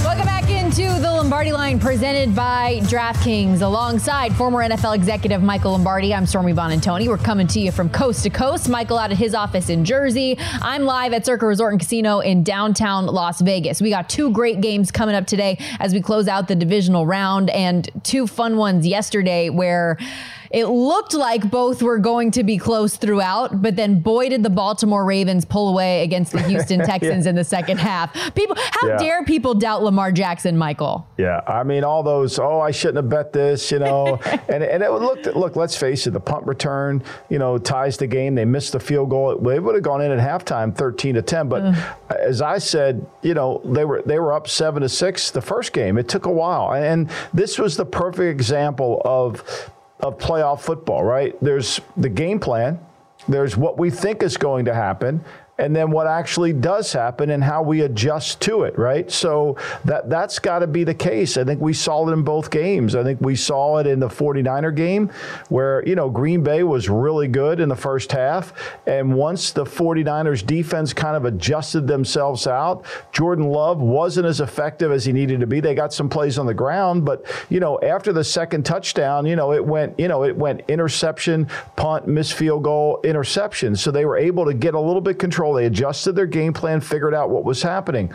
Welcome back into the Lombardi line presented by DraftKings. Alongside former NFL executive Michael Lombardi, I'm Stormy Buonantony. We're coming to you from coast to coast. Michael out at his office in Jersey. I'm live at Circa Resort and Casino in downtown Las Vegas. We got two great games coming up today as we close out the divisional round and two fun ones yesterday where it looked like both were going to be close throughout, but then boy did the Baltimore Ravens pull away against the Houston Texans yeah. in the second half. People, how yeah. dare people doubt Lamar Jackson, Michael? Yeah, I mean all those. Oh, I shouldn't have bet this, you know. and and it looked look. Let's face it, the punt return, you know, ties the game. They missed the field goal. They would have gone in at halftime, thirteen to ten. But as I said, you know, they were they were up seven to six the first game. It took a while, and this was the perfect example of of playoff football, right? There's the game plan, there's what we think is going to happen, and then what actually does happen and how we adjust to it, right? So that that's got to be the case. I think we saw it in both games. I think we saw it in the 49er game where, you know, Green Bay was really good in the first half and once the 49ers defense kind of adjusted themselves out, Jordan Love wasn't as effective as he needed to be. They got some plays on the ground, but you know, after the second touchdown, you know, it went, you know, it went interception, punt, missed field goal, interception. So they were able to get a little bit control they adjusted their game plan, figured out what was happening.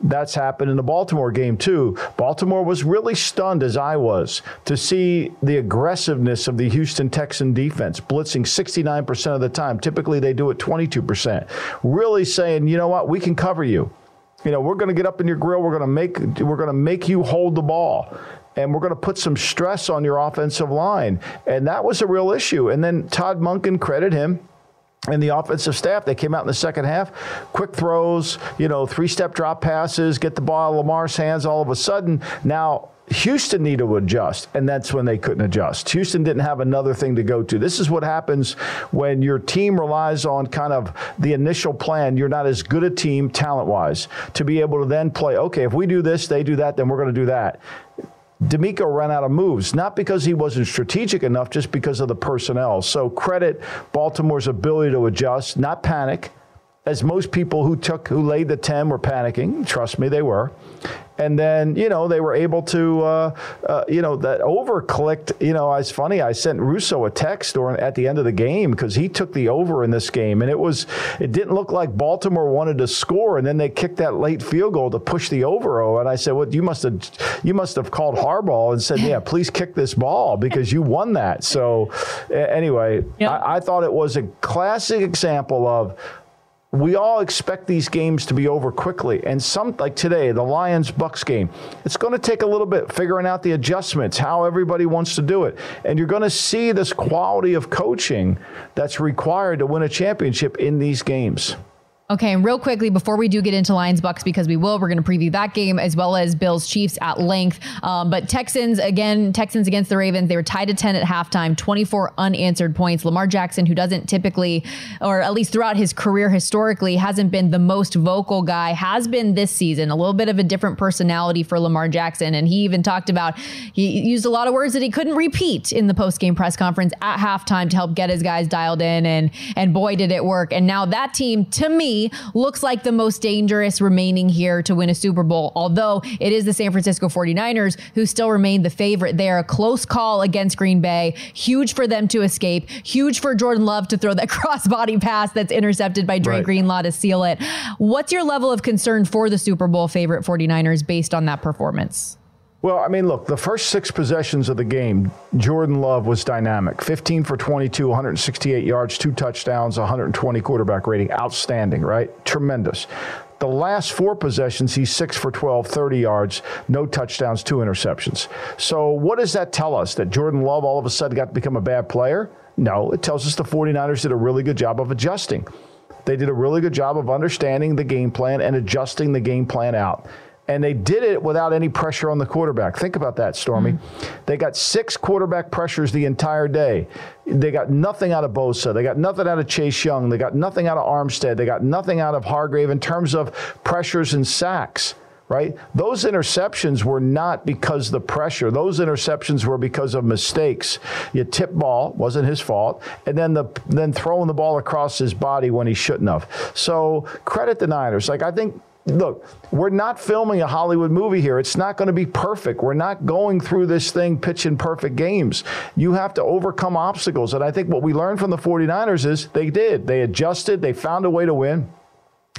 That's happened in the Baltimore game, too. Baltimore was really stunned, as I was, to see the aggressiveness of the Houston Texan defense, blitzing 69% of the time. Typically, they do it 22%. Really saying, you know what, we can cover you. You know, we're going to get up in your grill. We're going to make we're going to make you hold the ball and we're going to put some stress on your offensive line. And that was a real issue. And then Todd Monken credit him and the offensive staff, they came out in the second half, quick throws, you know, three step drop passes, get the ball out of Lamar's hands all of a sudden. Now, Houston needed to adjust, and that's when they couldn't adjust. Houston didn't have another thing to go to. This is what happens when your team relies on kind of the initial plan. You're not as good a team talent wise to be able to then play, okay, if we do this, they do that, then we're going to do that. DeMeco ran out of moves, not because he wasn't strategic enough, just because of the personnel. So credit Baltimore's ability to adjust, not panic, as most people who took who laid the 10 were panicking. Trust me, they were and then you know they were able to uh, uh, you know that over clicked you know it's funny i sent russo a text or at the end of the game because he took the over in this game and it was it didn't look like baltimore wanted to score and then they kicked that late field goal to push the over oh and i said well you must have you must have called harbaugh and said yeah please kick this ball because you won that so anyway yep. I, I thought it was a classic example of we all expect these games to be over quickly. And some, like today, the Lions Bucks game, it's going to take a little bit figuring out the adjustments, how everybody wants to do it. And you're going to see this quality of coaching that's required to win a championship in these games. Okay, and real quickly before we do get into Lions Bucks, because we will, we're going to preview that game as well as Bills Chiefs at length. Um, but Texans again, Texans against the Ravens, they were tied to ten at halftime, twenty four unanswered points. Lamar Jackson, who doesn't typically, or at least throughout his career historically, hasn't been the most vocal guy, has been this season. A little bit of a different personality for Lamar Jackson, and he even talked about he used a lot of words that he couldn't repeat in the post game press conference at halftime to help get his guys dialed in, and and boy did it work. And now that team, to me looks like the most dangerous remaining here to win a Super Bowl, although it is the San Francisco 49ers who still remain the favorite. They're a close call against Green Bay. Huge for them to escape. Huge for Jordan Love to throw that crossbody pass that's intercepted by Dre right. Greenlaw to seal it. What's your level of concern for the Super Bowl favorite 49ers based on that performance? Well, I mean, look, the first six possessions of the game, Jordan Love was dynamic 15 for 22, 168 yards, two touchdowns, 120 quarterback rating. Outstanding, right? Tremendous. The last four possessions, he's six for 12, 30 yards, no touchdowns, two interceptions. So, what does that tell us? That Jordan Love all of a sudden got to become a bad player? No, it tells us the 49ers did a really good job of adjusting. They did a really good job of understanding the game plan and adjusting the game plan out and they did it without any pressure on the quarterback. Think about that, Stormy. Mm-hmm. They got six quarterback pressures the entire day. They got nothing out of Bosa. They got nothing out of Chase Young. They got nothing out of Armstead. They got nothing out of Hargrave in terms of pressures and sacks. Right? Those interceptions were not because the pressure. Those interceptions were because of mistakes. You tip ball wasn't his fault, and then the then throwing the ball across his body when he shouldn't have. So credit the Niners. Like I think look, we're not filming a Hollywood movie here. It's not going to be perfect. We're not going through this thing pitching perfect games. You have to overcome obstacles. And I think what we learned from the 49ers is they did. They adjusted, they found a way to win.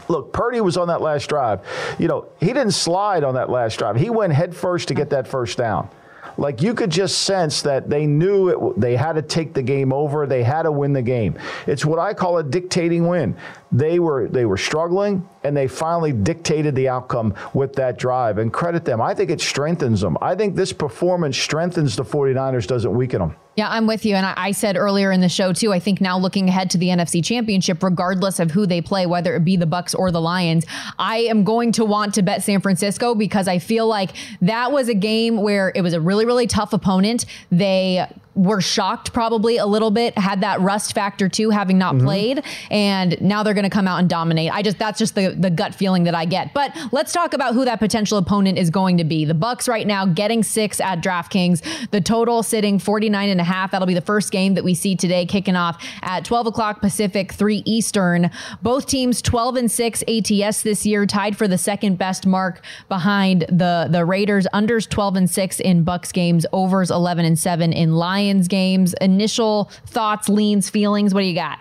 Look, Purdy was on that last drive. You know, he didn't slide on that last drive. He went head first to get that first down. Like you could just sense that they knew it, they had to take the game over. They had to win the game. It's what I call a dictating win. They were they were struggling and they finally dictated the outcome with that drive and credit them. I think it strengthens them. I think this performance strengthens the 49ers doesn't weaken them. Yeah, I'm with you. And I, said earlier in the show too, I think now looking ahead to the NFC championship, regardless of who they play, whether it be the Bucks or the Lions, I am going to want to bet San Francisco because I feel like that was a game where it was a really, really tough opponent. They were shocked probably a little bit, had that rust factor too, having not mm-hmm. played, and now they're going to come out and dominate. I just that's just the the gut feeling that I get. But let's talk about who that potential opponent is going to be. The Bucks right now getting six at DraftKings, the total sitting 49 and a half. That'll be the first game that we see today, kicking off at 12 o'clock Pacific, 3 Eastern. Both teams 12 and 6 ATS this year, tied for the second best mark behind the the Raiders. Unders 12 and 6 in Bucks games, overs 11 and 7 in Lions. Lions games? Initial thoughts, leans, feelings? What do you got?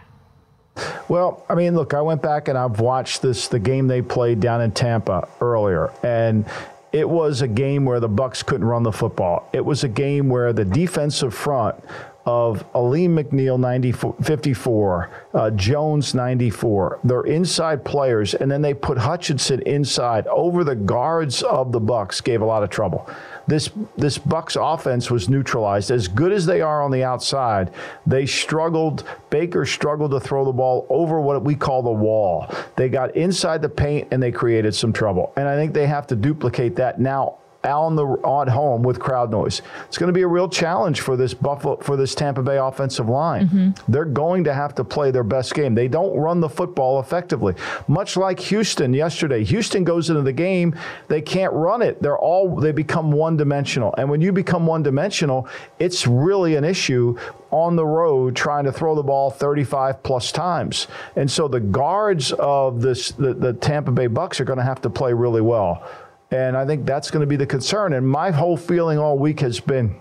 Well, I mean, look, I went back and I've watched this the game they played down in Tampa earlier, and it was a game where the Bucks couldn't run the football. It was a game where the defensive front of Alim McNeill 90, 54, uh, Jones 94. They're inside players, and then they put Hutchinson inside over the guards of the Bucks. Gave a lot of trouble this this Bucks offense was neutralized. As good as they are on the outside, they struggled. Baker struggled to throw the ball over what we call the wall. They got inside the paint and they created some trouble. And I think they have to duplicate that now on the on home with crowd noise. It's going to be a real challenge for this Buffalo for this Tampa Bay offensive line. Mm-hmm. They're going to have to play their best game. They don't run the football effectively. Much like Houston yesterday. Houston goes into the game, they can't run it. They're all they become one-dimensional. And when you become one-dimensional, it's really an issue on the road trying to throw the ball 35 plus times. And so the guards of this the, the Tampa Bay Bucks are going to have to play really well. And I think that's going to be the concern. And my whole feeling all week has been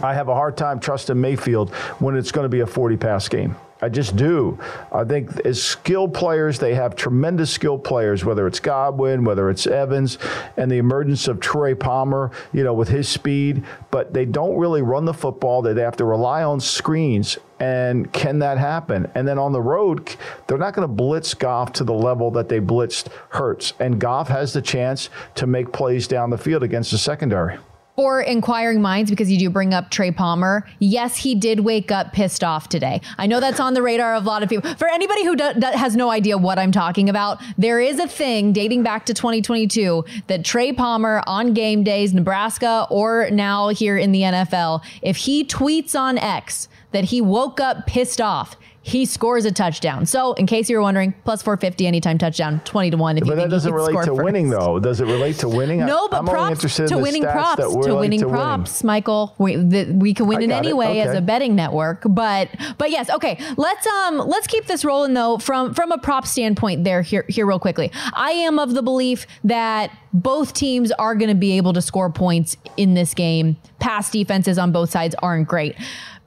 I have a hard time trusting Mayfield when it's going to be a 40 pass game. I just do. I think as skilled players, they have tremendous skill players, whether it's Godwin, whether it's Evans, and the emergence of Trey Palmer, you know, with his speed, but they don't really run the football. They have to rely on screens. And can that happen? And then on the road, they're not going to blitz Goff to the level that they blitzed Hurts. And Goff has the chance to make plays down the field against the secondary. For inquiring minds, because you do bring up Trey Palmer, yes, he did wake up pissed off today. I know that's on the radar of a lot of people. For anybody who do, has no idea what I'm talking about, there is a thing dating back to 2022 that Trey Palmer on game days, Nebraska or now here in the NFL, if he tweets on X that he woke up pissed off, he scores a touchdown. So, in case you were wondering, plus 450 anytime touchdown, 20 to 1 if but you that doesn't relate to first. winning, though. Does it relate to winning? No, but I'm only props interested to in winning stats props to winning to props, Michael. We, the, we can win in any it. way as a betting network, but but yes, okay. Let's um let's keep this rolling though from from a prop standpoint. There here here real quickly. I am of the belief that both teams are going to be able to score points in this game. Pass defenses on both sides aren't great.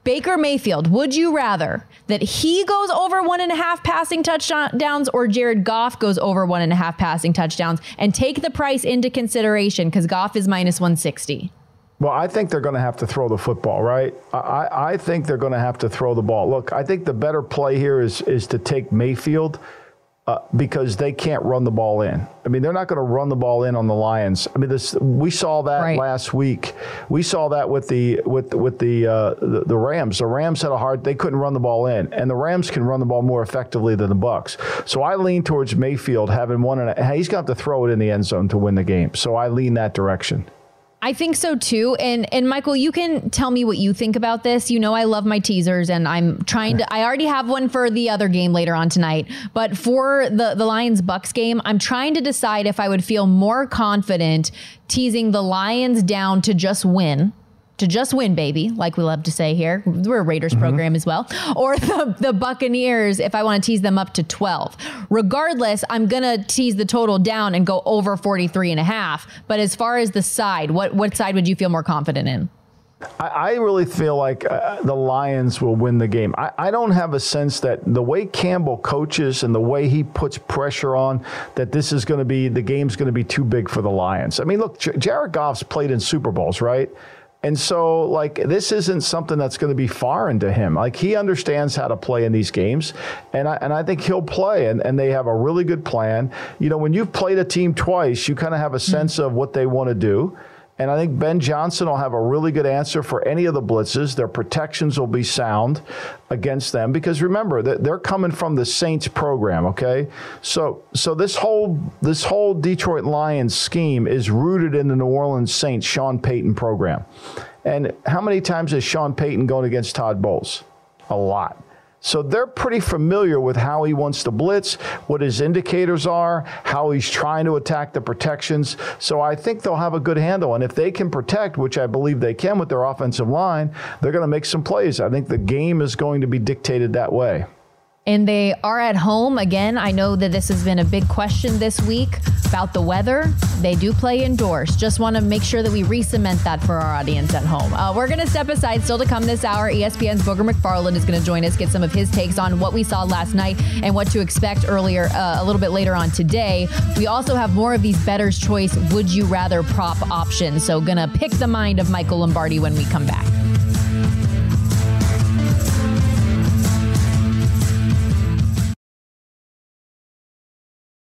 Baker Mayfield, would you rather that he goes over one and a half passing touchdowns or Jared Goff goes over one and a half passing touchdowns? And take the price into consideration because Goff is minus 160. Well, I think they're going to have to throw the football, right? I, I think they're going to have to throw the ball. Look, I think the better play here is is to take Mayfield uh, because they can't run the ball in. I mean, they're not going to run the ball in on the Lions. I mean, this we saw that Right. last week. We saw that with the with with the, uh, the the Rams. The Rams had a hard. They couldn't run the ball in, and the Rams can run the ball more effectively than the Bucks. So I lean towards Mayfield having one and a, he's going to have to throw it in the end zone to win the game. So I lean that direction. I think so too. And and Michael, you can tell me what you think about this. You know I love my teasers and I'm trying to I already have one for the other game later on tonight. But for the the Lions Bucks game, I'm trying to decide if I would feel more confident teasing the Lions down to just win. To just win, baby, like we love to say here. We're a Raiders program as well. Or the, the Buccaneers, if I want to tease them up to 12. Regardless, I'm going to tease the total down and go over 43 and a half. But as far as the side, what, what side would you feel more confident in? I, I really feel like uh, the Lions will win the game. I, I don't have a sense that the way Campbell coaches and the way he puts pressure on, that this is going to be the game's going to be too big for the Lions. I mean, look, J- Jared Goff's played in Super Bowls, right? And so, like, this isn't something that's going to be foreign to him. Like, he understands how to play in these games, and I, and I think he'll play, and, and they have a really good plan. You know, when you've played a team twice, you kind of have a hmm. sense of what they want to do. And I think Ben Johnson will have a really good answer for any of the blitzes. Their protections will be sound against them because remember that they're coming from the Saints program, okay? So so this whole this whole Detroit Lions scheme is rooted in the New Orleans Saints Sean Payton program. And how many times has Sean Payton gone against Todd Bowles? A lot. So they're pretty familiar with how he wants to blitz, what his indicators are, how he's trying to attack the protections. So I think they'll have a good handle. And if they can protect, which I believe they can with their offensive line, they're going to make some plays. I think the game is going to be dictated that way. And they are at home. Again, I know that this has been a big question this week about the weather. They do play indoors. Just want to make sure that we re cement that for our audience at home. Uh, we're going to step aside still to come this hour. ESPN's Booger McFarland is going to join us, get some of his takes on what we saw last night and what to expect earlier, uh, a little bit later on today. We also have more of these Bettor's Choice Would You Rather prop options. So, going to pick the mind of Michael Lombardi when we come back.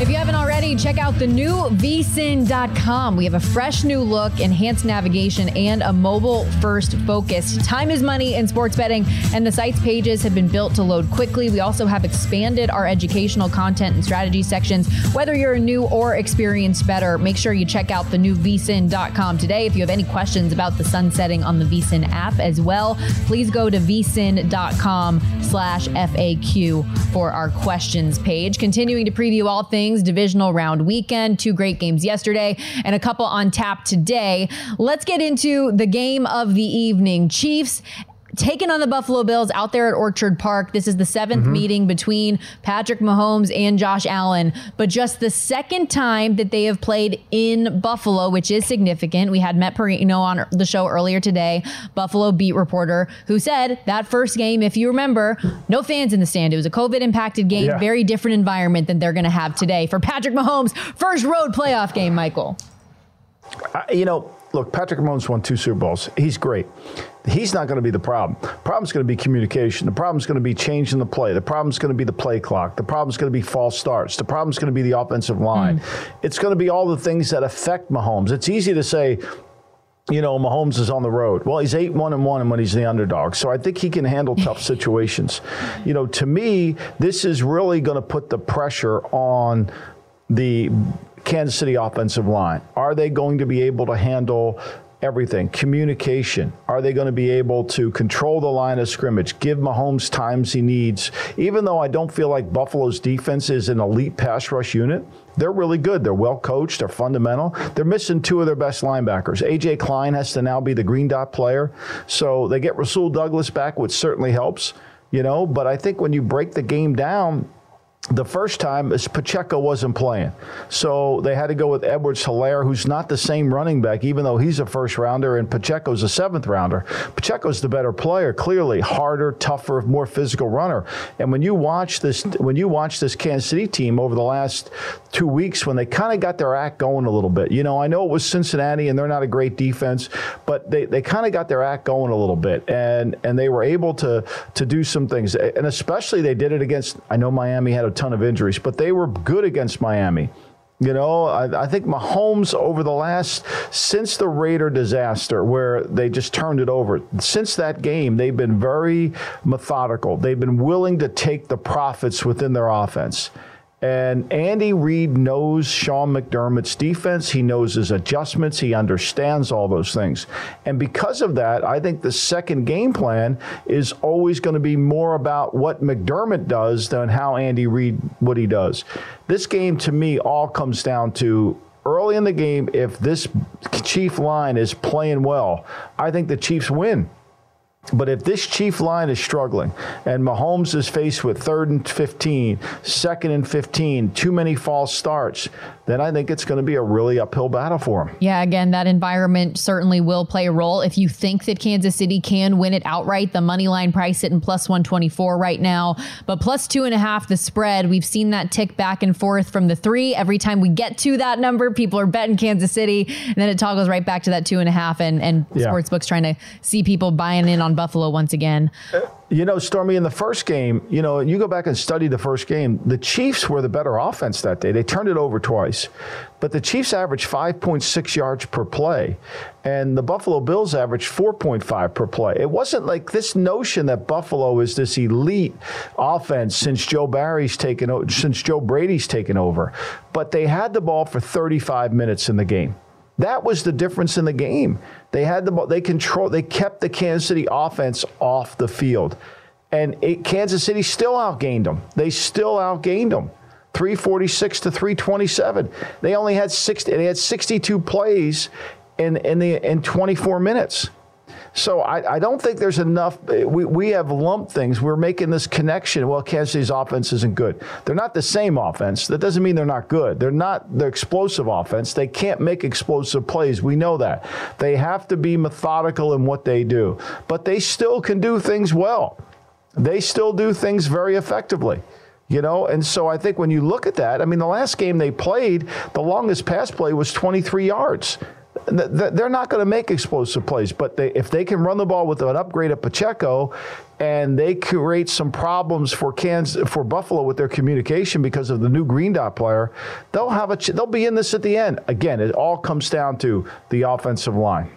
If you haven't already, check out the new vsin.com. We have a fresh new look, enhanced navigation, and a mobile first focus. Time is money in sports betting, and the site's pages have been built to load quickly. We also have expanded our educational content and strategy sections. Whether you're a new or experienced bettor, make sure you check out the new vsin.com today. If you have any questions about the sun setting on the vsin app as well, please go to vsin.com slash FAQ for our questions page. Continuing to preview all things divisional round weekend, two great games yesterday, and a couple on tap today. Let's get into the game of the evening. Chiefs taking on the Buffalo Bills out there at Orchard Park. This is the 7th mm-hmm. meeting between Patrick Mahomes and Josh Allen, but just the second time that they have played in Buffalo, which is significant. We had Matt Parrino on the show earlier today, Buffalo beat reporter, who said that first game, if you remember, no fans in the stand. It was a COVID impacted game, yeah. very different environment than they're going to have today for Patrick Mahomes' first road playoff game, Michael. Uh, you know, look, Patrick Mahomes won two Super Bowls. He's great. He's not going to be the problem. The problem's going to be communication. The problem's going to be changing the play. The problem's going to be the play clock. The problem's going to be false starts. The problem's going to be the offensive line. Mm. It's going to be all the things that affect Mahomes. It's easy to say, you know, Mahomes is on the road. Well, he's 8 1 and 1 and when he's the underdog. So I think he can handle tough situations. You know, to me, this is really going to put the pressure on the Kansas City offensive line? Are they going to be able to handle everything? Communication. Are they going to be able to control the line of scrimmage, give Mahomes times he needs? Even though I don't feel like Buffalo's defense is an elite pass rush unit, they're really good. They're well coached. They're fundamental. They're missing two of their best linebackers. AJ Klein has to now be the green dot player. So they get Rasul Douglas back, which certainly helps, you know. But I think when you break the game down, the first time is Pacheco wasn't playing. So they had to go with Edwards Helaire, who's not the same running back, even though he's a first rounder and Pacheco's a seventh rounder. Pacheco's the better player, clearly harder, tougher, more physical runner. And when you watch this when you watch this Kansas City team over the last two weeks when they kind of got their act going a little bit. You know, I know it was Cincinnati and they're not a great defense, but they, they kind of got their act going a little bit and and they were able to to do some things. And especially they did it against I know Miami had a ton of injuries, but they were good against Miami. You know, I, I, think Mahomes over the last, since the Raider disaster where they just turned it over, since that game, they've been very methodical. They've been willing to take the profits within their offense. And Andy Reid knows Sean McDermott's defense. He knows his adjustments. He understands all those things. And because of that, I think the second game plan is always going to be more about what McDermott does than how Andy Reid, what he does. This game, to me, all comes down to early in the game, if this Chief line is playing well, I think the Chiefs win. But if this chief line is struggling and Mahomes is faced with third and 15, second and 15, too many false starts, then I think it's going to be a really uphill battle for him. Yeah, again, that environment certainly will play a role. If you think that Kansas City can win it outright, the money line price sitting plus 124 right now, but plus two and a half the spread. We've seen that tick back and forth from the three. Every time we get to that number, people are betting Kansas City, and then it toggles right back to that two and a half, and, and yeah. sportsbooks trying to see people buying in on Buffalo once again. Uh, You know, Stormy, in the first game, you know, you go back and study the first game, the Chiefs were the better offense that day. They turned it over twice. But the Chiefs averaged 5.6 yards per play, and the Buffalo Bills averaged 4.5 per play. It wasn't like this notion that Buffalo is this elite offense since Joe Barry's taken over, since Joe Brady's taken over. But they had the ball for 35 minutes in the game. That was the difference in the game. They had the ball. They control. They kept the Kansas City offense off the field, and it, Kansas City still outgained them. They still outgained them, 346 to 327. They only had 60. They had 62 plays in in the in 24 minutes. So I, I don't think there's enough. Eh, we, we have lumped things. We're making this connection. Well, Kansas City's offense isn't good. They're not the same offense. That doesn't mean they're not good. They're not the explosive offense. They can't make explosive plays. We know that. They have to be methodical in what they do, but they still can do things well. They still do things very effectively you know and so i think when you look at that i mean the last game they played the longest pass play was 23 yards they're not going to make explosive plays, but they, if they can run the ball with an upgrade at Pacheco, and they create some problems for Kansas for Buffalo with their communication because of the new green dot player, they'll have a they'll be in this at the end. Again, it all comes down to the offensive line.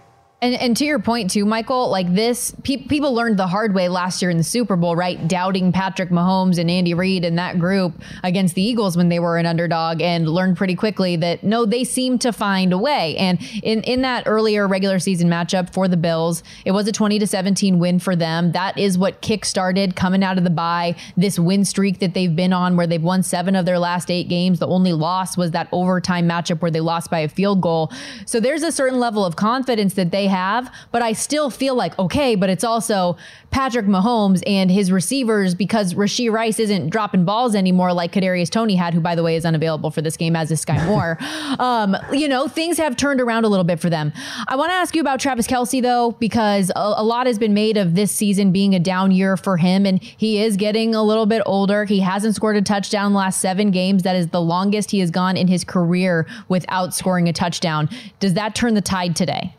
And, and to your point too, Michael, like this, pe- people learned the hard way last year in the Super Bowl, right? Doubting Patrick Mahomes and Andy Reid and that group against the Eagles when they were an underdog, and learned pretty quickly that no, they seem to find a way. And in in that earlier regular season matchup for the Bills, it was a twenty to seventeen win for them. That is what kick-started coming out of the bye this win streak that they've been on, where they've won seven of their last eight games. The only loss was that overtime matchup where they lost by a field goal. So there's a certain level of confidence that they have, but I still feel like, okay, but it's also Patrick Mahomes and his receivers because Rashee Rice isn't dropping balls anymore like Kadarius Toney had, who by the way is unavailable for this game as is Skyy Moore. um, you know, things have turned around a little bit for them. I want to ask you about Travis Kelce, though, because a, a lot has been made of this season being a down year for him, and he is getting a little bit older. He hasn't scored a touchdown the last seven games. That is the longest he has gone in his career without scoring a touchdown. Does that turn the tide today?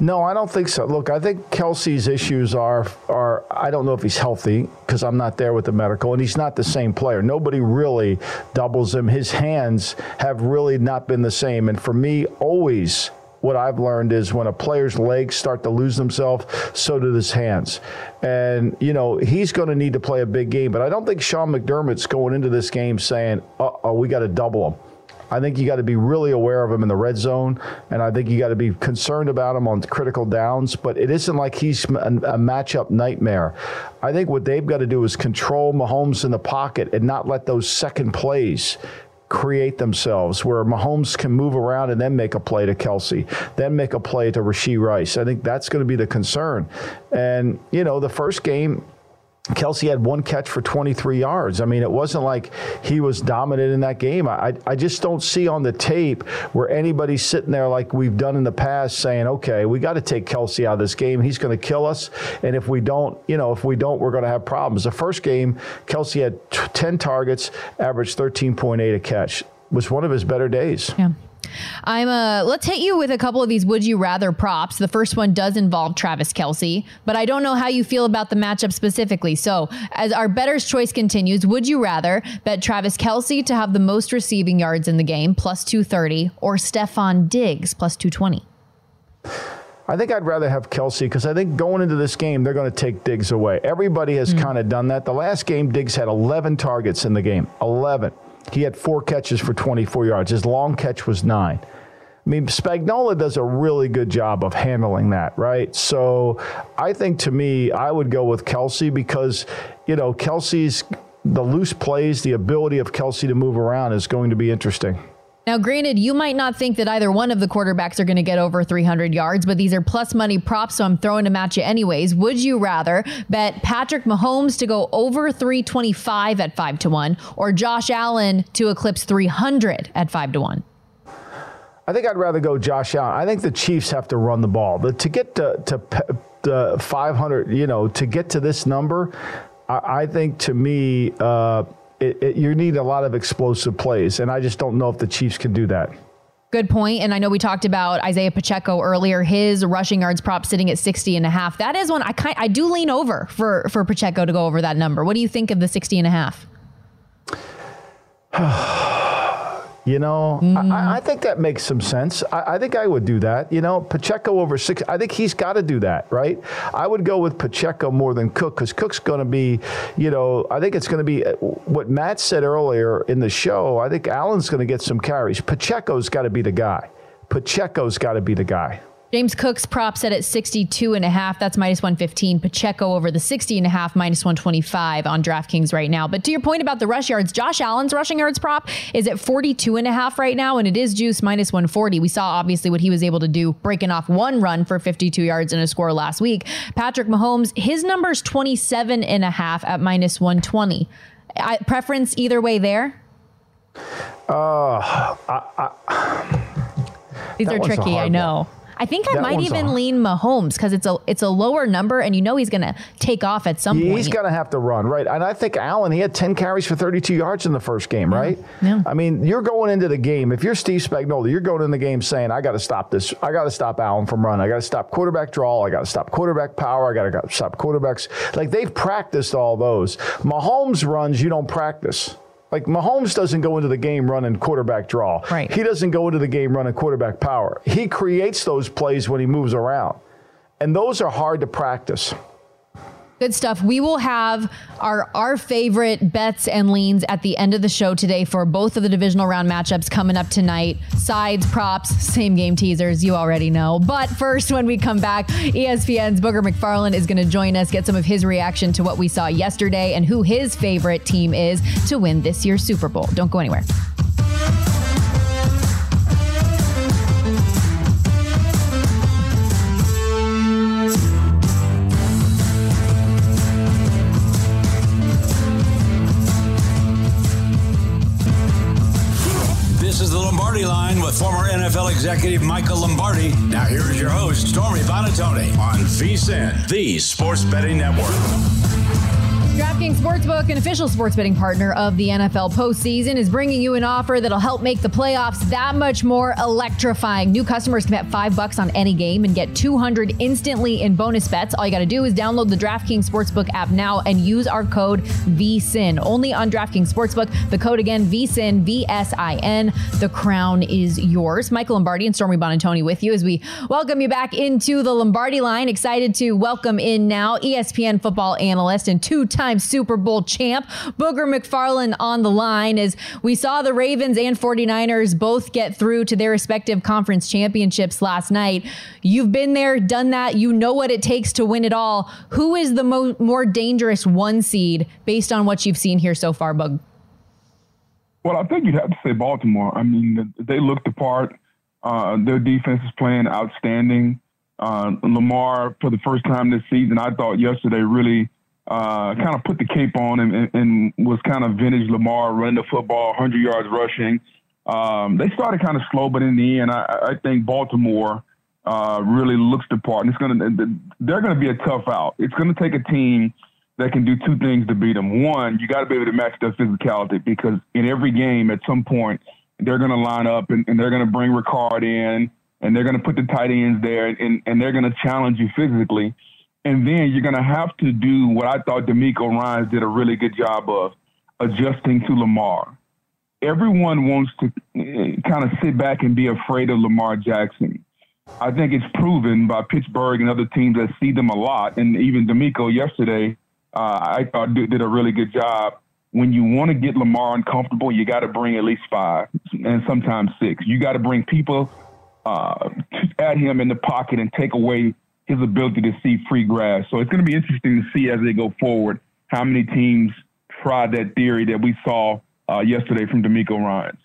No, I don't think so. Look, I think Kelce's issues are are I don't know if he's healthy because I'm not there with the medical, and he's not the same player. Nobody really doubles him. His hands have really not been the same, and for me, always what I've learned is when a player's legs start to lose themselves, so do his hands. And, you know, he's going to need to play a big game. But I don't think Sean McDermott's going into this game saying, oh, we got to double him. I think you got to be really aware of him in the red zone, and I think you got to be concerned about him on critical downs. But it isn't like he's a, matchup nightmare. I think what they've got to do is control Mahomes in the pocket and not let those second plays create themselves where Mahomes can move around and then make a play to Kelce, then make a play to Rashee Rice. I think that's going to be the concern. And, you know, the first game, Kelce had one catch for 23 yards. I mean, it wasn't like he was dominant in that game. I, I just don't see on the tape where anybody's sitting there like we've done in the past saying, okay, we got to take Kelce out of this game. He's going to kill us. And if we don't, you know, if we don't, we're going to have problems. The first game, Kelce had 10 targets, averaged 13.8 a catch. It Was one of his better days. Yeah. I'm a. let's hit you with a couple of these would you rather props. The first one does involve Travis Kelce, but I don't know how you feel about the matchup specifically. So as our bettor's choice continues, would you rather bet Travis Kelce to have the most receiving yards in the game, plus 230, or Stefon Diggs plus 220? I think I'd rather have Kelce because I think going into this game, they're going to take Diggs away. Everybody has mm-hmm. kind of done that. The last game, Diggs had 11 targets in the game. 11. He had four catches for 24 yards. His long catch was nine. I mean, Spagnuolo does a really good job of handling that, right? So I think to me, I would go with Kelce because, you know, Kelce's the loose plays, the ability of Kelce to move around is going to be interesting. Now, granted, you might not think that either one of the quarterbacks are going to get over 300 yards, but these are plus money props, so I'm throwing them at you anyways. Would you rather bet Patrick Mahomes to go over 325 at 5 to 1 or Josh Allen to eclipse 300 at 5 to 1? I think I'd rather go Josh Allen. I think the Chiefs have to run the ball. But to get to, to, to 500, you know, to get to this number, I, I think to me, uh, it, it, you need a lot of explosive plays, and I just don't know if the Chiefs can do that. Good point. And I know we talked about Isaiah Pacheco earlier. His rushing yards prop sitting at 60 and a half. That is one I kind I do lean over for for Pacheco to go over that number. What do you think of the 60 and a half? You know, mm. I, I, think that makes some sense. I, I, think I would do that. You know, Pacheco over six. I think he's got to do that, right? I would go with Pacheco more than Cook because Cook's going to be, you know, I think it's going to be uh, what Matt said earlier in the show. I think Allen's going to get some carries. Pacheco's got to be the guy. Pacheco's got to be the guy. James Cook's prop set at 62 and a half. That's minus 115. Pacheco over the 60 and a half, minus 125 on DraftKings right now. But to your point about the rush yards, Josh Allen's rushing yards prop is at 42 and a half right now, and it is juice minus 140. We saw obviously what he was able to do breaking off one run for 52 yards and a score last week. Patrick Mahomes, his number's 27 and a half at minus 120. I, preference either way there? Uh, I, I, These are tricky, I know. One. I think I that might even a, lean Mahomes because it's a it's a lower number, and you know he's going to take off at some he's point. He's going to have to run, right? And I think Allen, he had 10 carries for 32 yards in the first game, right? Yeah. I mean, you're going into the game. If you're Steve Spagnuolo, you're going in the game saying, I got to stop this. I got to stop Allen from running. I got to stop quarterback draw. I got to stop quarterback power. I got to stop quarterbacks. Like they've practiced all those. Mahomes runs, you don't practice. Like Mahomes doesn't go into the game running quarterback draw. Right. He doesn't go into the game running quarterback power. He creates those plays when he moves around. And those are hard to practice. Good stuff. We will have our our favorite bets and leans at the end of the show today for both of the divisional round matchups coming up tonight. Sides, props, same game teasers, you already know. But first, when we come back, ESPN's Booger McFarland is going to join us, get some of his reaction to what we saw yesterday and who his favorite team is to win this year's Super Bowl. Don't go anywhere. NFL executive Michael Lombardi. Now, here is your host, Stormy Buonantony, on VSIN, the Sports Betting Network. DraftKings Sportsbook, an official sports betting partner of the NFL postseason, is bringing you an offer that'll help make the playoffs that much more electrifying. New customers can bet five bucks on any game and get 200 instantly in bonus bets. All you got to do is download the DraftKings Sportsbook app now and use our code VSIN. Only on DraftKings Sportsbook. The code again, VSIN, V S I N. The crown is yours. Michael Lombardi and Stormy Buonantony with you as we welcome you back into the Lombardi line. Excited to welcome in now ESPN football analyst and two time time Super Bowl champ, Booger McFarland on the line as we saw the Ravens and 49ers both get through to their respective conference championships last night. You've been there, done that. You know what it takes to win it all. Who is the mo- more dangerous one seed based on what you've seen here so far, Bug? Well, I think you'd have to say Baltimore. I mean, they looked the part. Uh, their defense is playing outstanding. Uh, Lamar, for the first time this season, I thought yesterday really uh, kind of put the cape on and, and, and, was kind of vintage Lamar running the football, 100 yards rushing. Um, they started kind of slow, but in the end, I, I think Baltimore uh, really looks the part. And it's to they're going to be a tough out. It's going to take a team that can do two things to beat them. One, you got to be able to match their physicality because in every game, at some point, they're going to line up and, and they're going to bring Ricard in and they're going to put the tight ends there and, and they're going to challenge you physically. And then you're going to have to do what I thought DeMeco Ryans did a really good job of adjusting to Lamar. Everyone wants to eh, kind of sit back and be afraid of Lamar Jackson. I think it's proven by Pittsburgh and other teams that see them a lot. And even DeMeco yesterday, uh, I thought did, a really good job. When you want to get Lamar uncomfortable, you got to bring at least five and sometimes six. You got to bring people uh, at him in the pocket and take away his ability to see free grass. So it's going to be interesting to see as they go forward how many teams try that theory that we saw uh, yesterday from DeMeco Ryans.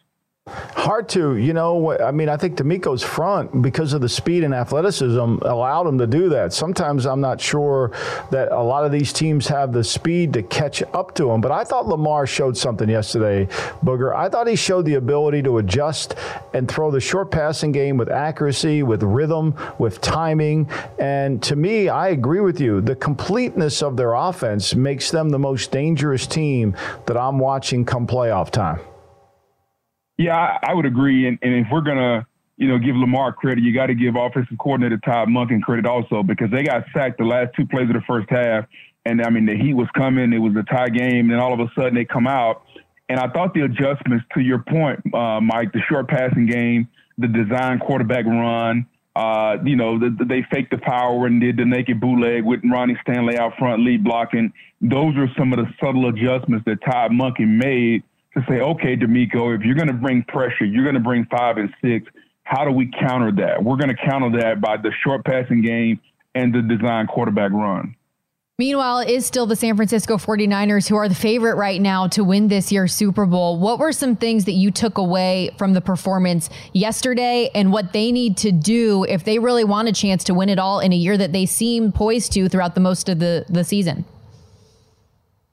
Hard to, you know. I mean, I think DeMeco's front, because of the speed and athleticism, allowed him to do that. Sometimes I'm not sure that a lot of these teams have the speed to catch up to him. But I thought Lamar showed something yesterday, Booger. I thought he showed the ability to adjust and throw the short passing game with accuracy, with rhythm, with timing. And to me, I agree with you. The completeness of their offense makes them the most dangerous team that I'm watching come playoff time. Yeah, I, I would agree. And, and if we're gonna, you know, give Lamar credit, you got to give offensive coordinator Todd Monken credit also because they got sacked the last two plays of the first half. And I mean, the heat was coming. It was a tie game, and all of a sudden they come out. And I thought the adjustments, to your point, uh, Mike, the short passing game, the design quarterback run, uh, you know, the, the, they faked the power and did the naked bootleg with Ronnie Stanley out front, lead blocking. Those are some of the subtle adjustments that Todd Monken made to say, okay, DeMeco, if you're going to bring pressure, you're going to bring five and six. how do we counter that? We're going to counter that by the short passing game and the design quarterback run. Meanwhile, it is still the San Francisco 49ers who are the favorite right now to win this year's Super Bowl. What were some things that you took away from the performance yesterday and what they need to do if they really want a chance to win it all in a year that they seem poised to throughout the most of the, the season?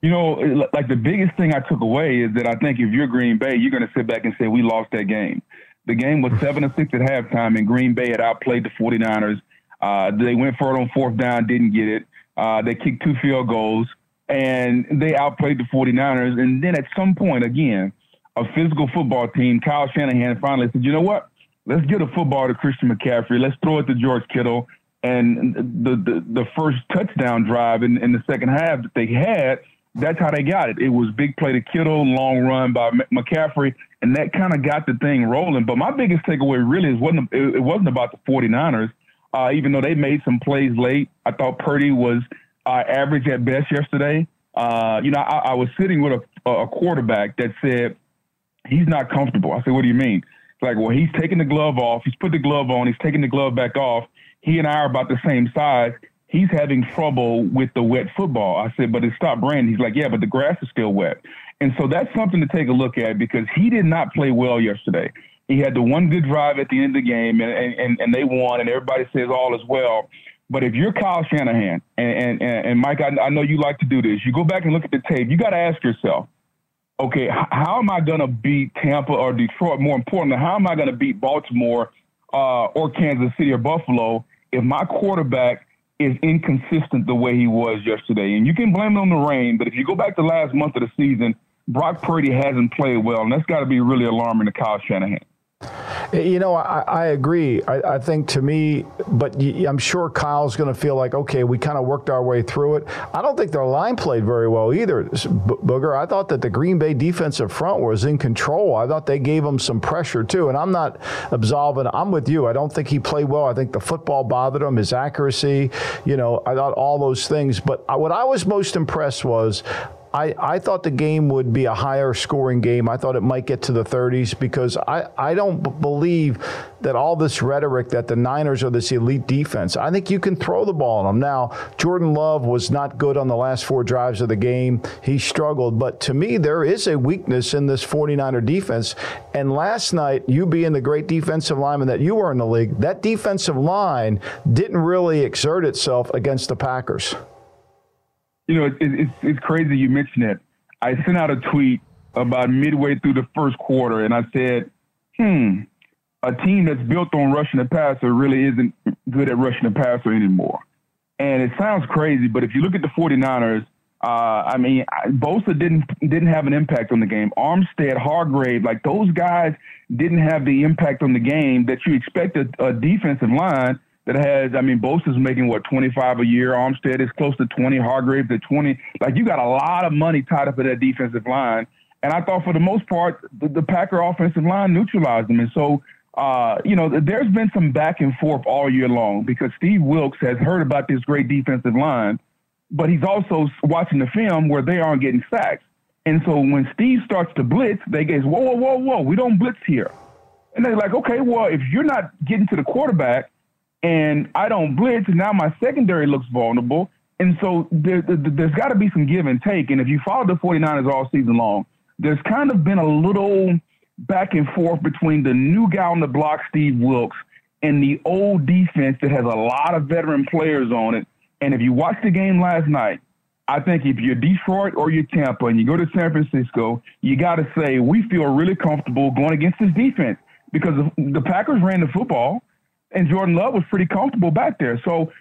You know, like the biggest thing I took away is that I think if you're Green Bay, you're going to sit back and say, we lost that game. The game was 7 to 6 at halftime, and Green Bay had outplayed the 49ers. Uh, they went for it on fourth down, didn't get it. Uh, they kicked two field goals, and they outplayed the 49ers. And then at some point, again, a physical football team, Kyle Shanahan finally said, you know what? Let's get a football to Christian McCaffrey. Let's throw it to George Kittle. And the, the, the first touchdown drive in, in the second half that they had – that's how they got it. It was big play to Kittle, long run by McCaffrey, and that kind of got the thing rolling. But my biggest takeaway really is wasn't it wasn't about the 49ers. Uh, even though they made some plays late, I thought Purdy was uh, average at best yesterday. Uh, you know, I, I, was sitting with a, a, quarterback that said he's not comfortable. I said, "What do you mean?" It's like, well, he's taking the glove off. He's put the glove on. He's taking the glove back off. He and I are about the same size he's having trouble with the wet football. I said, but it stopped raining. He's like, yeah, but the grass is still wet. And so that's something to take a look at because he did not play well yesterday. He had the one good drive at the end of the game, and, and, and they won, and everybody says all is well. But if you're Kyle Shanahan, and, and, and Mike, I, I know you like to do this, you go back and look at the tape, you got to ask yourself, okay, how am I going to beat Tampa or Detroit? More importantly, how am I going to beat Baltimore uh, or Kansas City or Buffalo if my quarterback is inconsistent the way he was yesterday. And you can blame it on the rain, but if you go back to last month of the season, Brock Purdy hasn't played well, and that's got to be really alarming to Kyle Shanahan. You know, I, I agree. I, I, think to me, but I'm sure Kyle's going to feel like, okay, we kind of worked our way through it. I don't think their line played very well either, Booger. I thought that the Green Bay defensive front was in control. I thought they gave them some pressure too. And I'm not absolving. I'm with you. I don't think he played well. I think the football bothered him, his accuracy. You know, I thought all those things. But what I was most impressed was I, I thought the game would be a higher scoring game. I thought it might get to the 30s because I, I don't b- believe that all this rhetoric that the Niners are this elite defense. I think you can throw the ball on them. Now, Jordan Love was not good on the last four drives of the game. He struggled. But to me, there is a weakness in this 49er defense. And last night, you being the great defensive lineman that you were in the league, that defensive line didn't really exert itself against the Packers you know, it, it's it's crazy you mentioned it. I sent out a tweet about midway through the first quarter, and I said, "Hmm, a team that's built on rushing the passer really isn't good at rushing the passer anymore." And it sounds crazy, but if you look at the 49ers, uh, I mean, Bosa didn't didn't have an impact on the game. Armstead, Hargrave, like those guys didn't have the impact on the game that you expect a, a defensive line that has, I mean, Bosa's making what 25 a year. Armstead is close to 20. Hargrave to 20. Like you got a lot of money tied up in that defensive line. And I thought for the most part, the, the Packer offensive line neutralized them. And so, uh, you know, there's been some back and forth all year long because Steve Wilks has heard about this great defensive line, but he's also watching the film where they aren't getting sacks. And so when Steve starts to blitz, they go, whoa, whoa, whoa, whoa, we don't blitz here. And they're like, okay, well, if you're not getting to the quarterback, and I don't blitz, and now my secondary looks vulnerable. And so there, there, has got to be some give and take. And if you follow the 49ers all season long, there's kind of been a little back and forth between the new guy on the block, Steve Wilks, and the old defense that has a lot of veteran players on it. And if you watch the game last night, I think if you're Detroit or you're Tampa and you go to San Francisco, you got to say, we feel really comfortable going against this defense because the Packers ran the football and Jordan Love was pretty comfortable back there. So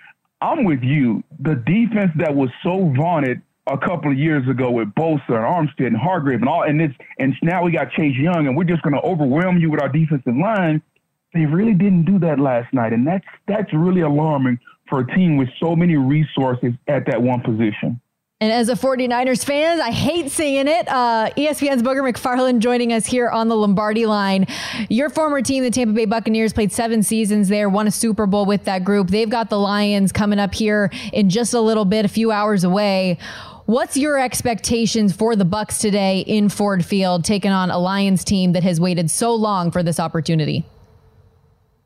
I'm with you. The defense that was so vaunted a couple of years ago with Bosa and Armstead and Hargrave and all, and this, and now we got Chase Young, and we're just going to overwhelm you with our defensive line. They really didn't do that last night, and that's that's really alarming for a team with so many resources at that one position. And as a 49ers fan, I hate seeing it. Uh, ESPN's Booger McFarland joining us here on the Lombardi line. Your former team, the Tampa Bay Buccaneers, played seven seasons there, won a Super Bowl with that group. They've got the Lions coming up here in just a little bit, a few hours away. What's your expectations for the Bucks today in Ford Field, taking on a Lions team that has waited so long for this opportunity?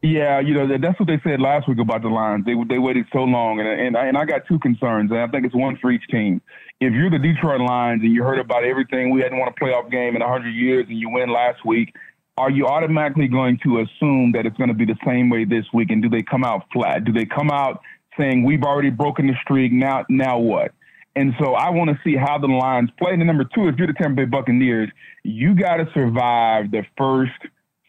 Yeah, you know that's what they said last week about the Lions. They they waited so long, and and I, and I got two concerns, and I think it's one for each team. If you're the Detroit Lions and you heard about everything, we hadn't won a playoff game in 100 years, and you win last week, are you automatically going to assume that it's going to be the same way this week? And do they come out flat? Do they come out saying we've already broken the streak? Now, now what? And so I want to see how the Lions play. And number two, if you're the Tampa Bay Buccaneers, you got to survive the first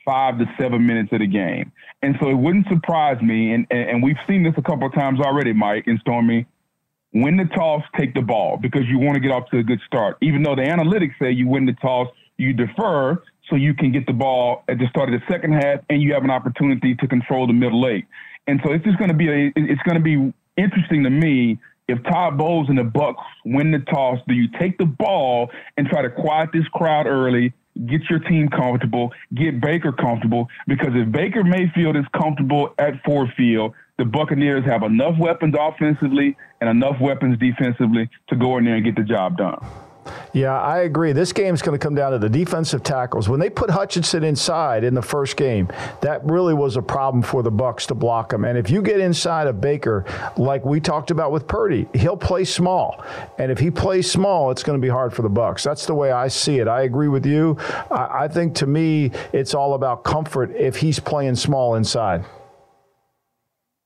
five to seven minutes of the game. And so it wouldn't surprise me, and, and, we've seen this a couple of times already, Mike and Stormy, win the toss, take the ball because you want to get off to a good start. Even though the analytics say you win the toss, you defer so you can get the ball at the start of the second half and you have an opportunity to control the middle eight. And so it's just going to be a, it's going to be interesting to me if Todd Bowles and the Bucks win the toss, do you take the ball and try to quiet this crowd early, get your team comfortable, get Baker comfortable? Because if Baker Mayfield is comfortable at Ford Field, the Buccaneers have enough weapons offensively and enough weapons defensively to go in there and get the job done. Yeah, I agree. This game's going to come down to the defensive tackles. When they put Hutchinson inside in the first game, that really was a problem for the Bucks to block him. And if you get inside of Baker, like we talked about with Purdy, he'll play small. And if he plays small, it's going to be hard for the Bucks. That's the way I see it. I agree with you. I, I think to me, it's all about comfort if he's playing small inside.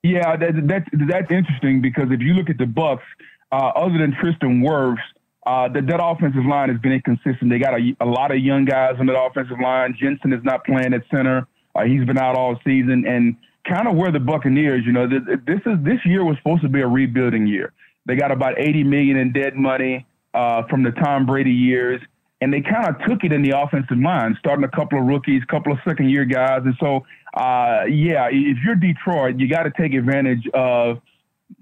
Yeah, that, that, that's interesting because if you look at the Bucks, uh, other than Tristan Wirfs, uh, that, that offensive line has been inconsistent. They got a, a lot of young guys on that offensive line. Jensen is not playing at center. Uh, he's been out all season, and kind of where the Buccaneers, you know, this, this is this year was supposed to be a rebuilding year. They got about 80 million in dead money uh, from the Tom Brady years, and they kind of took it in the offensive line, starting a couple of rookies, couple of second year guys, and so uh, yeah, if you're Detroit, you got to take advantage of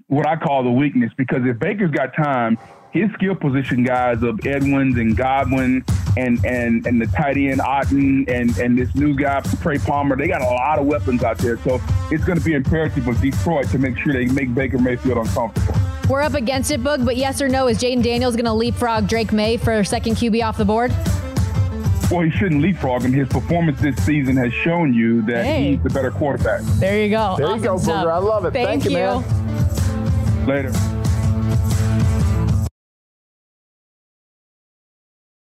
what I call the weakness because if Baker's got time, his skill position guys of Edwards and Godwin and and and the tight end Otton and and this new guy Trey Palmer, they got a lot of weapons out there. So it's going to be imperative of Detroit to make sure they make Baker Mayfield uncomfortable. We're up against it, Boog, but yes or no, is Jayden Daniels going to leapfrog Drake Maye for second QB off the board? Well, he shouldn't leapfrog him. His performance this season has shown you that hey. he's the better quarterback. There you go. There awesome you go, Booger. I love it. Thank, Thank you, you, man. Later.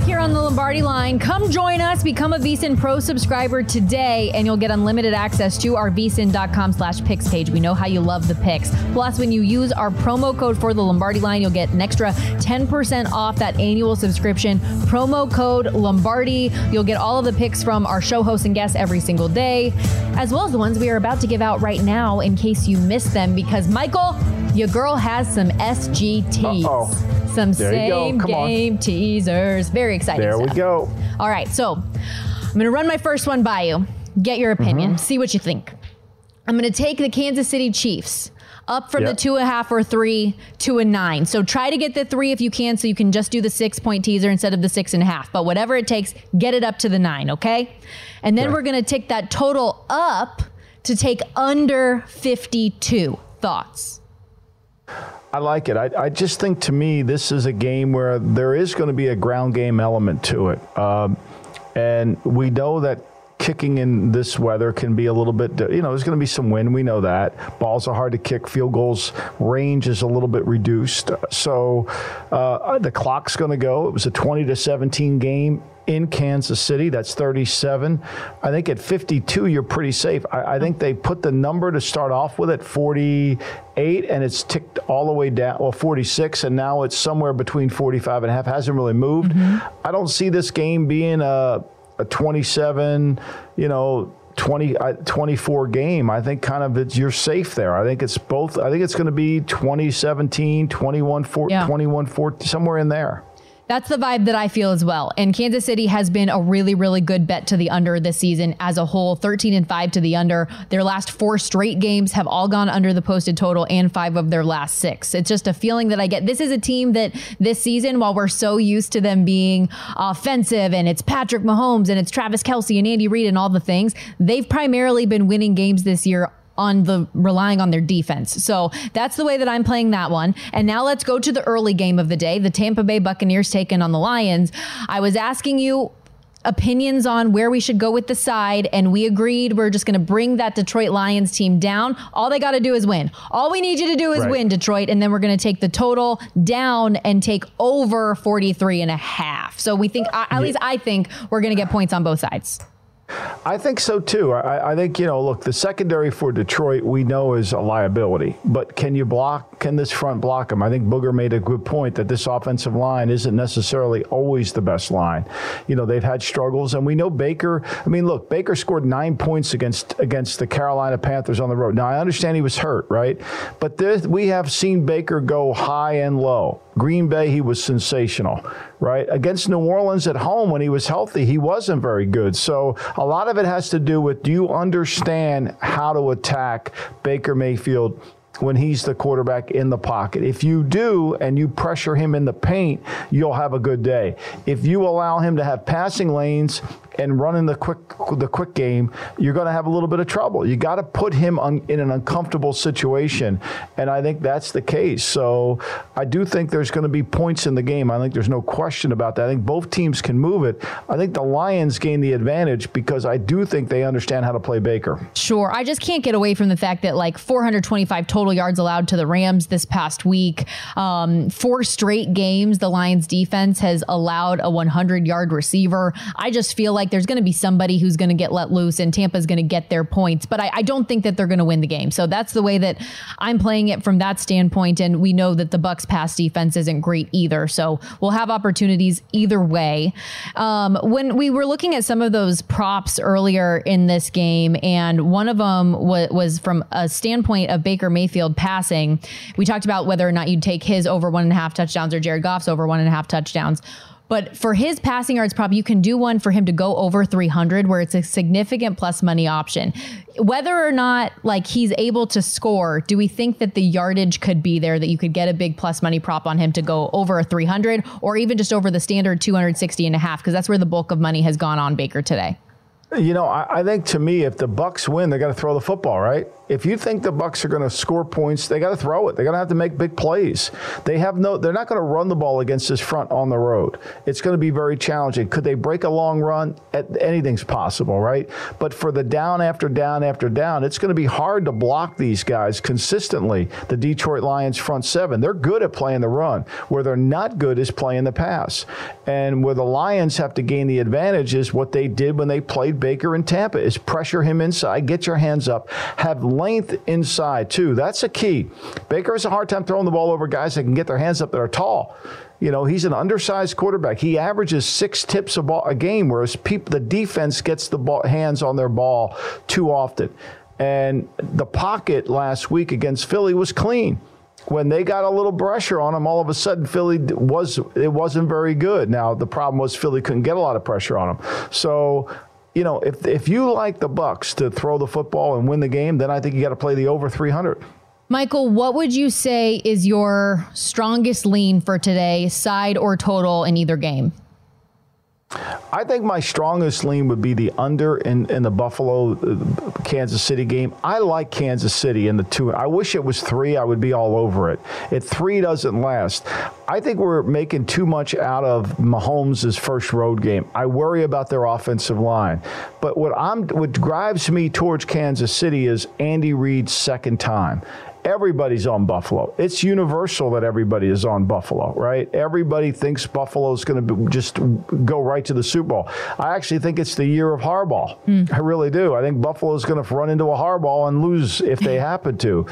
Back here on the Lombardi line, come join us. Become a VSIN Pro subscriber today, and you'll get unlimited access to our VSIN.com slash picks page. We know how you love the picks. Plus, when you use our promo code for the Lombardi line, you'll get an extra 10% off that annual subscription. Promo code Lombardi. You'll get all of the picks from our show hosts and guests every single day, as well as the ones we are about to give out right now in case you missed them, because Michael, your girl has some SGTs. Uh-oh. Some there same game on. teasers. Very exciting. There stuff. we go. All right, so I'm going to run my first one by you. Get your opinion. Mm-hmm. See what you think. I'm going to take the Kansas City Chiefs up from yep. the two and a half or three to a nine. So try to get the three if you can, so you can just do the six point teaser instead of the six and a half. But whatever it takes, get it up to the nine, okay? And then we're going to take that total up to take under 52. Thoughts? I like it. I, I, just think to me, this is a game where there is going to be a ground game element to it. Um, and we know that kicking in this weather can be a little bit, you know, there's going to be some wind. We know that. Balls are hard to kick. Field goals range is a little bit reduced. So uh, the clock's going to go. It was a 20 to 17 game in Kansas City. That's 37. I think at 52, you're pretty safe. I, I, think they put the number to start off with at 48, and it's ticked all the way down, well, 46, and now it's somewhere between 45 and a half. Hasn't really moved. Mm-hmm. I don't see this game being a a 27, you know, 20, uh, 24 game. I think kind of it's, you're safe there. I think it's both. I think it's going to be 2017, 21, 4, yeah. 21, 4, somewhere in there. That's the vibe that I feel as well. And Kansas City has been a really, really good bet to the under this season as a whole 13 and 5 to the under. Their last four straight games have all gone under the posted total and five of their last six. It's just a feeling that I get. This is a team that this season, while we're so used to them being offensive and it's Patrick Mahomes and it's Travis Kelce and Andy Reid and all the things, they've primarily been winning games this year on the relying on their defense. So that's the way that I'm playing that one. And now let's go to the early game of the day, the Tampa Bay Buccaneers taking on the Lions. I was asking you opinions on where we should go with the side, and we agreed we're just going to bring that Detroit Lions team down. All they got to do is win. All we need you to do is right. win, Detroit, and then we're going to take the total down and take over 43 and a half. So we think, at yeah. least I think, we're going to get points on both sides. I think so too. I, I, think, you know, look, the secondary for Detroit we know is a liability, but can you block, can this front block him? I think Booger made a good point that this offensive line isn't necessarily always the best line. You know, they've had struggles, and we know Baker, I mean, look, Baker scored nine points against against the Carolina Panthers on the road. Now, I understand he was hurt, right? But this, we have seen Baker go high and low. Green Bay, he was sensational, right? Against New Orleans at home, when he was healthy, he wasn't very good. So a lot of it has to do with do you understand how to attack Baker Mayfield when he's the quarterback in the pocket. If you do and you pressure him in the paint, you'll have a good day. If you allow him to have passing lanes and running the quick the quick game, you're going to have a little bit of trouble. You got to put him un, in an uncomfortable situation, and I think that's the case. So I do think there's going to be points in the game. I think there's no question about that. I think both teams can move it. I think the Lions gain the advantage because I do think they understand how to play Baker. Sure, I just can't get away from the fact that like 425 total yards allowed to the Rams this past week. Um, four straight games, the Lions defense has allowed a 100 yard receiver. I just feel like like there's going to be somebody who's going to get let loose and Tampa's going to get their points. But I, I don't think that they're going to win the game. So that's the way that I'm playing it from that standpoint. And we know that the Bucks pass defense isn't great either. So we'll have opportunities either way. Um, when we were looking at some of those props earlier in this game, and one of them was, was from a standpoint of Baker Mayfield passing, we talked about whether or not you'd take his over one and a half touchdowns or Jared Goff's over one and a half touchdowns. But for his passing yards prop, you can do one for him to go over 300 where it's a significant plus money option. Whether or not like he's able to score, do we think that the yardage could be there that you could get a big plus money prop on him to go over a 300 or even just over the standard 260 and a half because that's where the bulk of money has gone on Baker today? You know, I, I, think to me, if the Bucks win, they got to throw the football, right? If you think the Bucks are going to score points, they got to throw it. They're going to have to make big plays. They have no. They're not going to run the ball against this front on the road. It's going to be very challenging. Could they break a long run? Anything's possible, right? But for the down after down after down, it's going to be hard to block these guys consistently. The Detroit Lions front seven, they're good at playing the run. Where they're not good is playing the pass. And where the Lions have to gain the advantage is what they did when they played Baker in Tampa is pressure him inside, get your hands up, have length inside too. That's a key. Baker has a hard time throwing the ball over guys that can get their hands up that are tall. You know, he's an undersized quarterback. He averages six tips a, ball, a game, whereas the defense gets the ball, hands on their ball too often. And the pocket last week against Philly was clean when they got a little pressure on him, all of a sudden Philly was it wasn't very good. Now the problem was Philly couldn't get a lot of pressure on him. So you know, if if you like the Bucks to throw the football and win the game, then I think you got to play the over 300. Michael, what would you say is your strongest lean for today, side or total in either game? I think my strongest lean would be the under in, in the Buffalo uh, Kansas City game. I like Kansas City in the two. I wish it was three. I would be all over it. At three doesn't last. I think we're making too much out of Mahomes' first road game. I worry about their offensive line. But what I'm what drives me towards Kansas City is Andy Reid's second time everybody's on Buffalo. It's universal that everybody is on Buffalo, right? Everybody thinks Buffalo is going to just go right to the Super Bowl. I actually think it's the year of Harbaugh. Mm. I really do. I think Buffalo is going to run into a Harbaugh and lose if they happen to.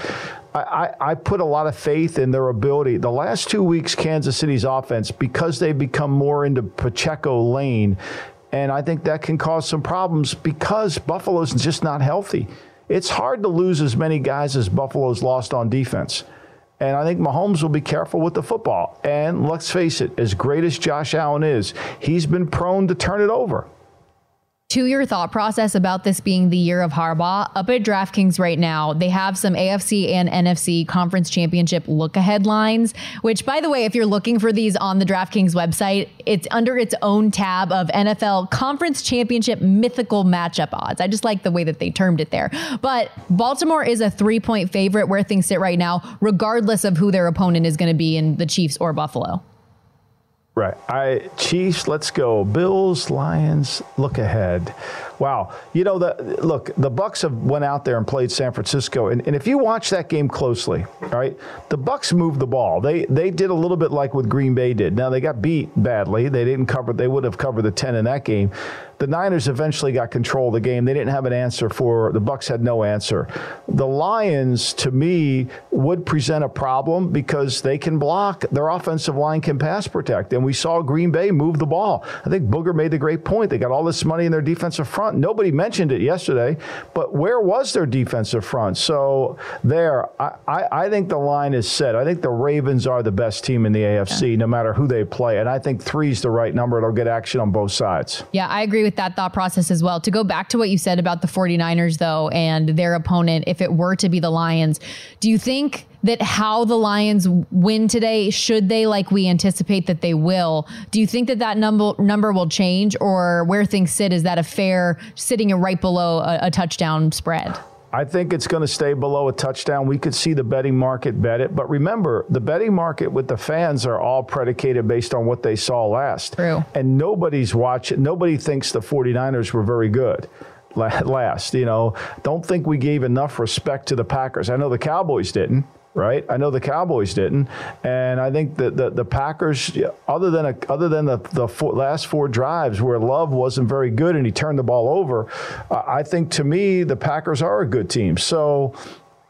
I, I, put a lot of faith in their ability. The last two weeks, Kansas City's offense, because they've become more into Pacheco lane, and I think that can cause some problems because Buffalo's just not healthy it's hard to lose as many guys as Buffalo's lost on defense. And I think Mahomes will be careful with the football. And let's face it, as great as Josh Allen is, he's been prone to turn it over to your thought process about this being the year of Harbaugh, up at DraftKings right now, they have some AFC and NFC conference championship look ahead lines, which, by the way, if you're looking for these on the DraftKings website, it's under its own tab of NFL conference championship mythical matchup odds. I just like the way that they termed it there. But Baltimore is a three point favorite where things sit right now, regardless of who their opponent is going to be in the Chiefs or Buffalo. Right. I Chiefs, let's go. Bills, Lions, look ahead. Wow. You know the look, the Bucks have went out there and played San Francisco and, and if you watch that game closely, all right, the Bucks moved the ball. They they did a little bit like what Green Bay did. Now they got beat badly. They didn't cover they would have covered the 10 in that game the Niners eventually got control of the game. They didn't have an answer for the Bucks had no answer. The Lions, to me, would present a problem because they can block. Their offensive line can pass protect, and we saw Green Bay move the ball. I think Booger made the great point. They got all this money in their defensive front. Nobody mentioned it yesterday, but where was their defensive front? So there, I, I, I think the line is set. I think the Ravens are the best team in the AFC, yeah. no matter who they play, and I think three is the right number. It'll get action on both sides. Yeah, I agree with that thought process as well. To go back to what you said about the 49ers, though, and their opponent, if it were to be the Lions, do you think that how the Lions win today, should they, like we anticipate that they will, do you think that that number number will change, or where things sit is that a fair sitting right below a, a touchdown spread? I think it's going to stay below a touchdown. We could see the betting market bet it. But remember, the betting market with the fans are all predicated based on what they saw last. True. And nobody's watching, nobody thinks the 49ers were very good last. You know, don't think we gave enough respect to the Packers. I know the Cowboys didn't right? I know the Cowboys didn't, and I think that the, the Packers, other than a, other than the, the four, last four drives where Love wasn't very good and he turned the ball over, uh, I think to me the Packers are a good team. So,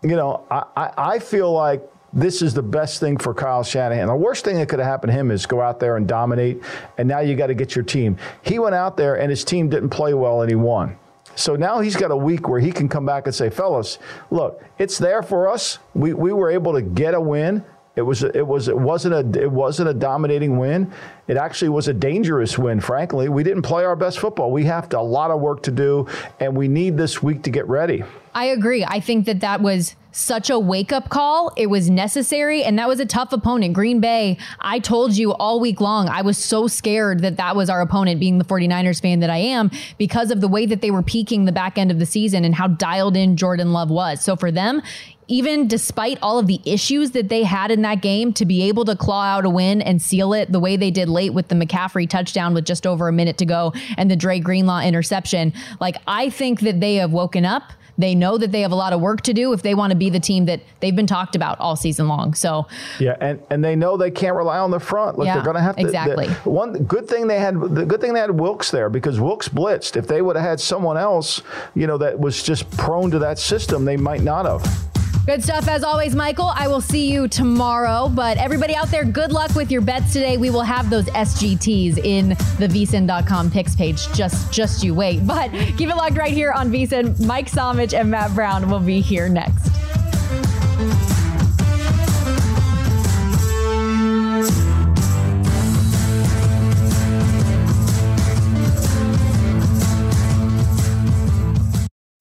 you know, I, I, I feel like this is the best thing for Kyle Shanahan. The worst thing that could have happened to him is go out there and dominate, and now you got to get your team. He went out there and his team didn't play well and he won. So now he's got a week where he can come back and say, fellas, look, it's there for us. We, we were able to get a win. It was it was it wasn't a it wasn't a dominating win. It actually was a dangerous win. Frankly, we didn't play our best football. We have to, a lot of work to do, and we need this week to get ready. I agree. I think that that was such a wake up call. It was necessary, and that was a tough opponent. Green Bay, I told you all week long, I was so scared that that was our opponent, being the 49ers fan that I am, because of the way that they were peaking the back end of the season and how dialed in Jordan Love was. So for them, even despite all of the issues that they had in that game, to be able to claw out a win and seal it the way they did late with the McCaffrey touchdown with just over a minute to go and the Dre Greenlaw interception, like I think that they have woken up they know that they have a lot of work to do if they want to be the team that they've been talked about all season long. So yeah, and, and they know they can't rely on the front. Look, yeah, they're going to have to exactly. The, one good thing they had the good thing they had Wilks there because Wilks blitzed. If they would have had someone else, you know, that was just prone to that system, they might not have. Good stuff as always, Michael. I will see you tomorrow. But everybody out there, good luck with your bets today. We will have those SGTs in the vsin.com picks page. Just just you wait. But keep it locked right here on vsin. Mike Somich and Matt Brown will be here next.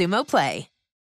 Xumo Play.